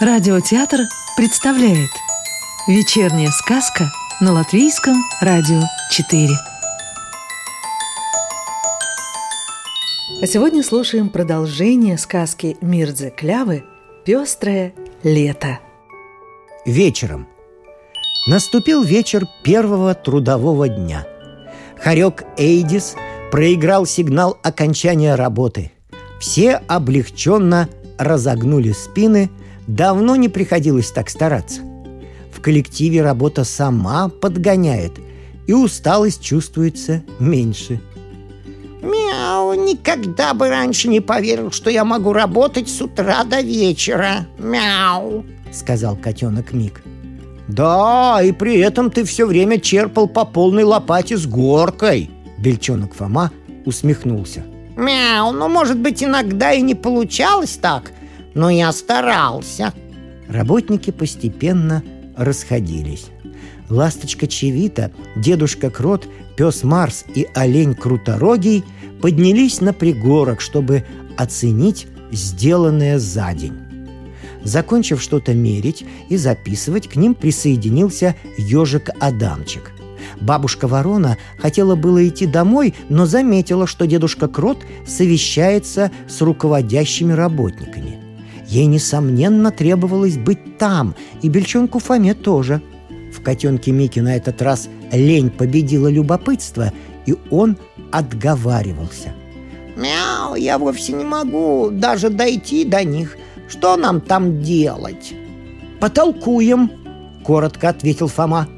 Радиотеатр представляет Вечерняя сказка на Латвийском радио 4 А сегодня слушаем продолжение сказки Мирдзе Клявы «Пестрое лето» Вечером. Наступил вечер первого трудового дня. Харек Эйдис проиграл сигнал окончания работы. Все облегченно разогнули спины – Давно не приходилось так стараться. В коллективе работа сама подгоняет, и усталость чувствуется меньше. Мяу, никогда бы раньше не поверил, что я могу работать с утра до вечера. Мяу, сказал котенок Мик. Да, и при этом ты все время черпал по полной лопате с горкой. Бельчонок Фома усмехнулся. Мяу, ну может быть иногда и не получалось так, но я старался. Работники постепенно расходились. Ласточка Чевита, дедушка Крот, пес Марс и олень Круторогий поднялись на пригорок, чтобы оценить сделанное за день. Закончив что-то мерить и записывать, к ним присоединился ежик Адамчик. Бабушка Ворона хотела было идти домой, но заметила, что дедушка Крот совещается с руководящими работниками – Ей, несомненно, требовалось быть там, и бельчонку Фоме тоже. В котенке Мики на этот раз лень победила любопытство, и он отговаривался. «Мяу, я вовсе не могу даже дойти до них. Что нам там делать?» «Потолкуем», — коротко ответил Фома.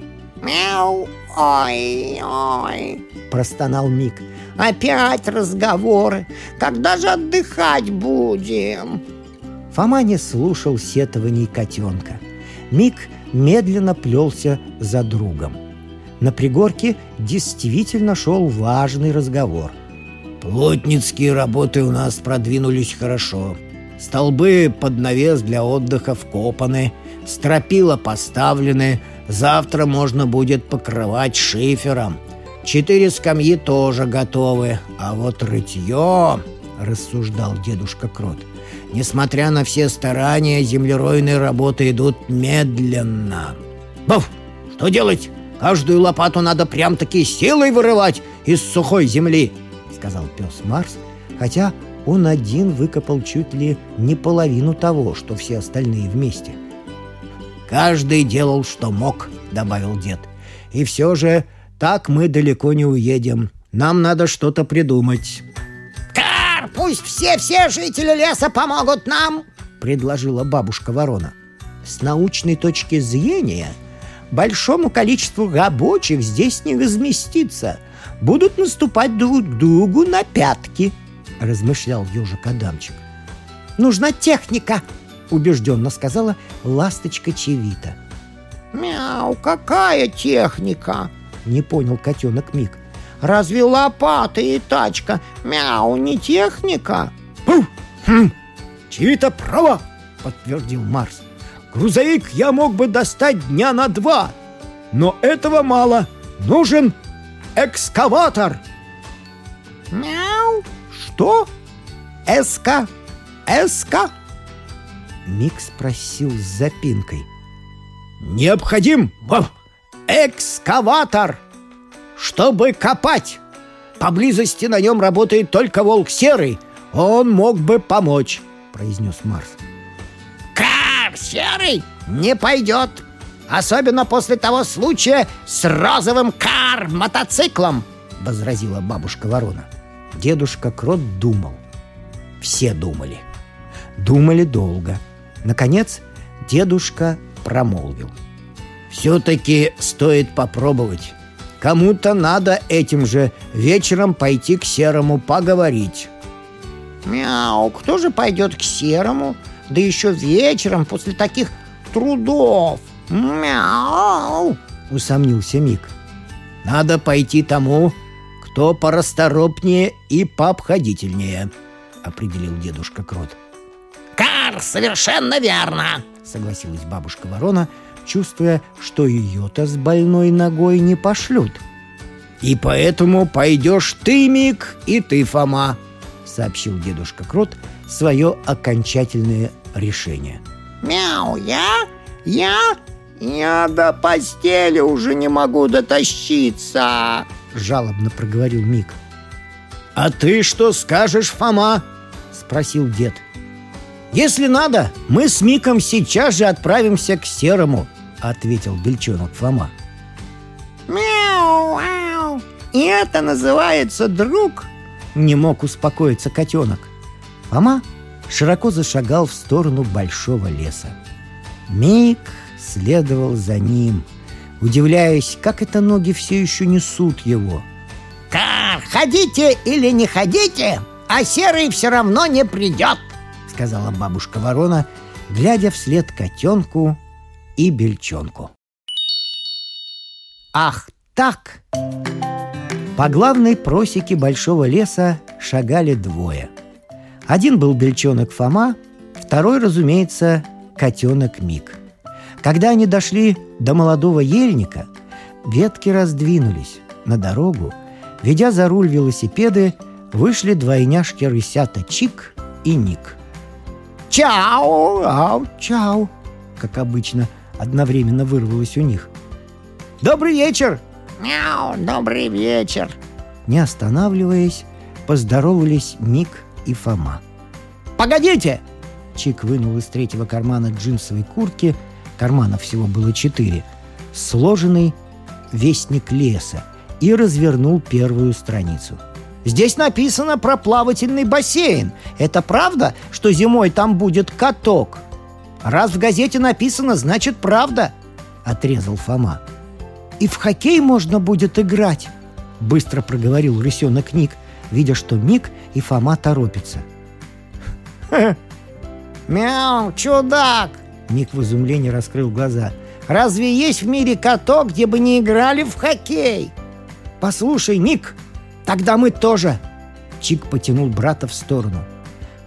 «Мяу, ой-ой», — простонал Мик. «Опять разговоры. Когда же отдыхать будем?» Фома не слушал сетований котенка. Мик медленно плелся за другом. На пригорке действительно шел важный разговор. Плотницкие работы у нас продвинулись хорошо. Столбы под навес для отдыха вкопаны, стропила поставлены, завтра можно будет покрывать шифером. Четыре скамьи тоже готовы, а вот рытье, рассуждал дедушка Крот, Несмотря на все старания, землеройные работы идут медленно. Бов! Что делать? Каждую лопату надо прям-таки силой вырывать из сухой земли, сказал пес Марс, хотя он один выкопал чуть ли не половину того, что все остальные вместе. «Каждый делал, что мог», — добавил дед. «И все же так мы далеко не уедем. Нам надо что-то придумать». Пусть все-все жители леса помогут нам!» — предложила бабушка ворона. С научной точки зрения большому количеству рабочих здесь не разместиться. Будут наступать друг другу на пятки, — размышлял ежик Адамчик. «Нужна техника!» — убежденно сказала ласточка Чевита. «Мяу, какая техника?» — не понял котенок Мик. Разве лопата и тачка, мяу, не техника? Хм, чьи-то права, подтвердил Марс. Грузовик я мог бы достать дня на два, но этого мало. Нужен экскаватор. Мяу, что? Эска? Эска? Мик спросил с запинкой. Необходим экскаватор чтобы копать. Поблизости на нем работает только волк серый. Он мог бы помочь, произнес Марс. Кар серый не пойдет. Особенно после того случая с розовым кар-мотоциклом, возразила бабушка Ворона. Дедушка Крот думал. Все думали. Думали долго. Наконец, дедушка промолвил. «Все-таки стоит попробовать. Кому-то надо этим же вечером пойти к Серому поговорить. Мяу, кто же пойдет к Серому? Да еще вечером после таких трудов. Мяу, усомнился Мик. Надо пойти тому, кто порасторопнее и пообходительнее, определил дедушка Крот. Кар, совершенно верно, согласилась бабушка Ворона, чувствуя, что ее-то с больной ногой не пошлют. «И поэтому пойдешь ты, Мик, и ты, Фома», — сообщил дедушка Крот свое окончательное решение. Мяу, я? Я? Я до постели уже не могу дотащиться!» Жалобно проговорил Мик. «А ты что скажешь, Фома?» Спросил дед. «Если надо, мы с Миком сейчас же отправимся к Серому», Ответил бельчонок Фома. «Мяу, ау! И это называется друг?» Не мог успокоиться котенок. Фома широко зашагал в сторону большого леса. Мик следовал за ним, удивляясь, как это ноги все еще несут его. «Как, ходите или не ходите, а серый все равно не придет!» сказала бабушка ворона, глядя вслед котенку и бельчонку. Ах так! По главной просеке большого леса шагали двое. Один был бельчонок Фома, второй, разумеется, котенок Мик. Когда они дошли до молодого ельника, ветки раздвинулись. На дорогу, ведя за руль велосипеды, вышли двойняшки рысята Чик и Ник. «Чау! Ау, чау!» Как обычно, одновременно вырвалось у них. «Добрый вечер!» Мяу, добрый вечер!» Не останавливаясь, поздоровались Ник и Фома. «Погодите!» Чик вынул из третьего кармана джинсовой куртки, карманов всего было четыре, сложенный вестник леса и развернул первую страницу. «Здесь написано про плавательный бассейн. Это правда, что зимой там будет каток?» «Раз в газете написано, значит правда!» — отрезал Фома. «И в хоккей можно будет играть!» — быстро проговорил рысенок Ник, видя, что Мик и Фома торопятся. «Мяу, чудак!» Ник в изумлении раскрыл глаза. «Разве есть в мире каток, где бы не играли в хоккей?» «Послушай, Ник, тогда мы тоже!» Чик потянул брата в сторону.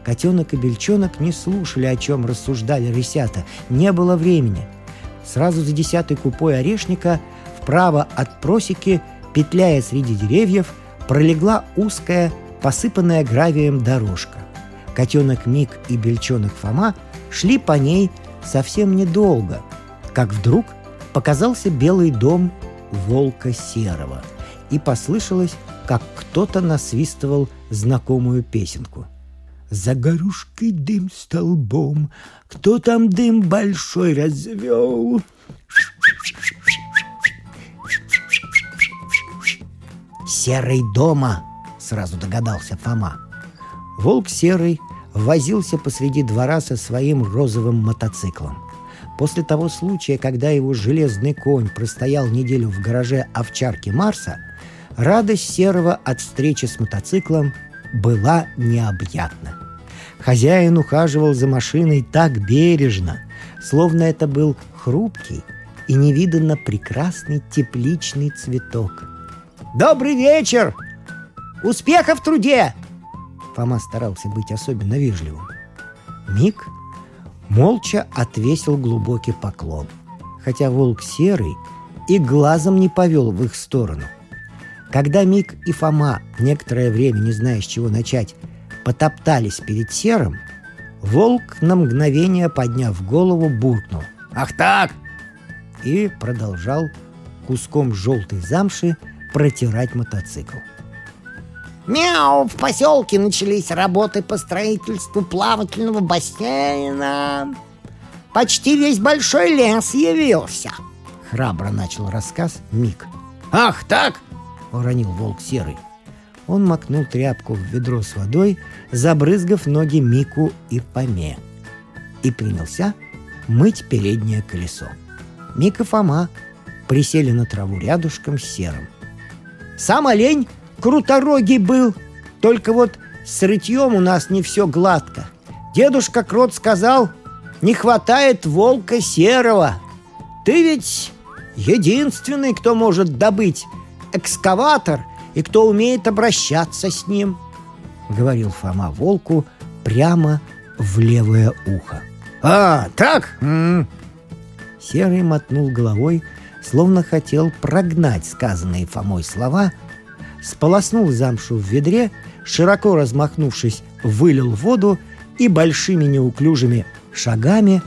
Котенок и бельчонок не слушали, о чем рассуждали рысята. Не было времени. Сразу за десятой купой орешника вправо от просеки, петляя среди деревьев, пролегла узкая, посыпанная гравием дорожка. Котенок Мик и бельчонок Фома шли по ней совсем недолго, как вдруг показался белый дом волка серого, и послышалось, как кто-то насвистывал знакомую песенку. За горушкой дым столбом, кто там дым большой развел? «Серый дома!» — сразу догадался Фома. Волк серый возился посреди двора со своим розовым мотоциклом. После того случая, когда его железный конь простоял неделю в гараже овчарки Марса, радость серого от встречи с мотоциклом была необъятна. Хозяин ухаживал за машиной так бережно, словно это был хрупкий и невиданно прекрасный тепличный цветок. «Добрый вечер! Успехов в труде!» Фома старался быть особенно вежливым. Мик молча отвесил глубокий поклон, хотя волк серый и глазом не повел в их сторону. Когда Мик и Фома, некоторое время не зная, с чего начать, потоптались перед серым, волк на мгновение, подняв голову, буркнул «Ах так!» и продолжал куском желтой замши протирать мотоцикл. Мяу, в поселке начались работы по строительству плавательного бассейна. Почти весь большой лес явился. Храбро начал рассказ Мик. «Ах, так!» — уронил волк серый. Он макнул тряпку в ведро с водой, забрызгав ноги Мику и Фоме. И принялся мыть переднее колесо. Мик и Фома присели на траву рядышком с серым. «Сам олень круторогий был. Только вот с рытьем у нас не все гладко. Дедушка Крот сказал, не хватает волка серого. Ты ведь единственный, кто может добыть экскаватор и кто умеет обращаться с ним», — говорил Фома волку прямо в левое ухо. «А, так?» М -м. Серый мотнул головой, словно хотел прогнать сказанные Фомой слова — сполоснул замшу в ведре, широко размахнувшись, вылил воду и большими неуклюжими шагами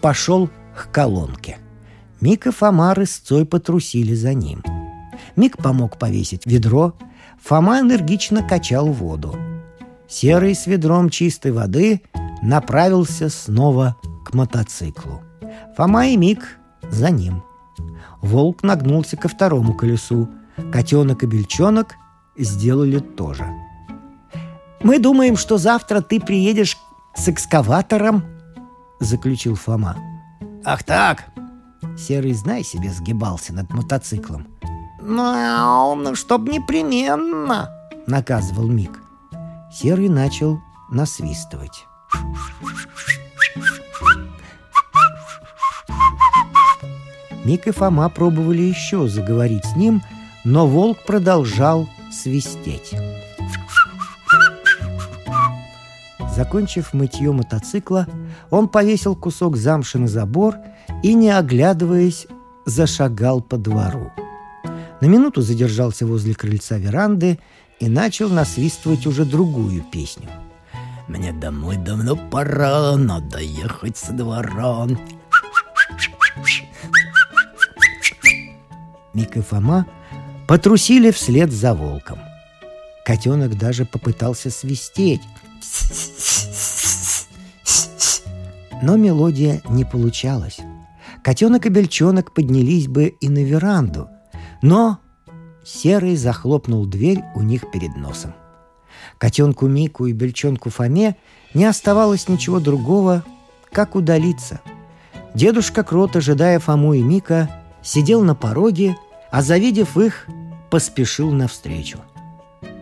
пошел к колонке. Мик и Фома рысцой потрусили за ним. Мик помог повесить ведро, Фома энергично качал воду. Серый с ведром чистой воды направился снова к мотоциклу. Фома и Мик за ним. Волк нагнулся ко второму колесу. Котенок и бельчонок сделали то же. «Мы думаем, что завтра ты приедешь с экскаватором», — заключил Фома. «Ах так!» Серый, знай себе, сгибался над мотоциклом. «Ну, ну, чтоб непременно», — наказывал Мик. Серый начал насвистывать. Мик и Фома пробовали еще заговорить с ним, но волк продолжал свистеть. Закончив мытье мотоцикла, он повесил кусок замши на забор и, не оглядываясь, зашагал по двору. На минуту задержался возле крыльца веранды и начал насвистывать уже другую песню. «Мне домой давно пора, надо ехать со двора». Мик и Фома потрусили вслед за волком. Котенок даже попытался свистеть. Но мелодия не получалась. Котенок и бельчонок поднялись бы и на веранду, но Серый захлопнул дверь у них перед носом. Котенку Мику и бельчонку Фоме не оставалось ничего другого, как удалиться. Дедушка Крот, ожидая Фому и Мика, сидел на пороге, а завидев их, поспешил навстречу.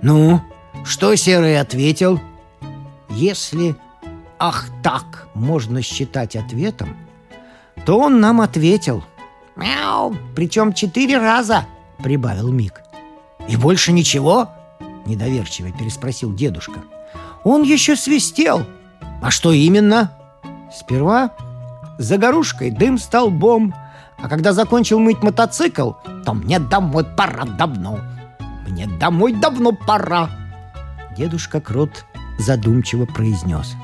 «Ну, что Серый ответил?» Если «ах так» можно считать ответом, то он нам ответил. «Мяу, причем четыре раза», — прибавил Мик. «И больше ничего?» — недоверчиво переспросил дедушка. «Он еще свистел». «А что именно?» «Сперва за горушкой дым столбом, а когда закончил мыть мотоцикл, то мне домой пора давно. Мне домой давно пора». Дедушка Крот задумчиво произнес.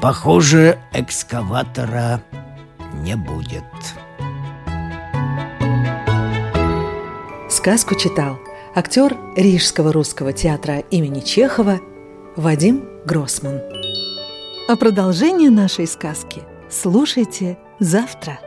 «Похоже, экскаватора не будет». Сказку читал актер Рижского русского театра имени Чехова Вадим Гроссман. А продолжение нашей сказки слушайте завтра.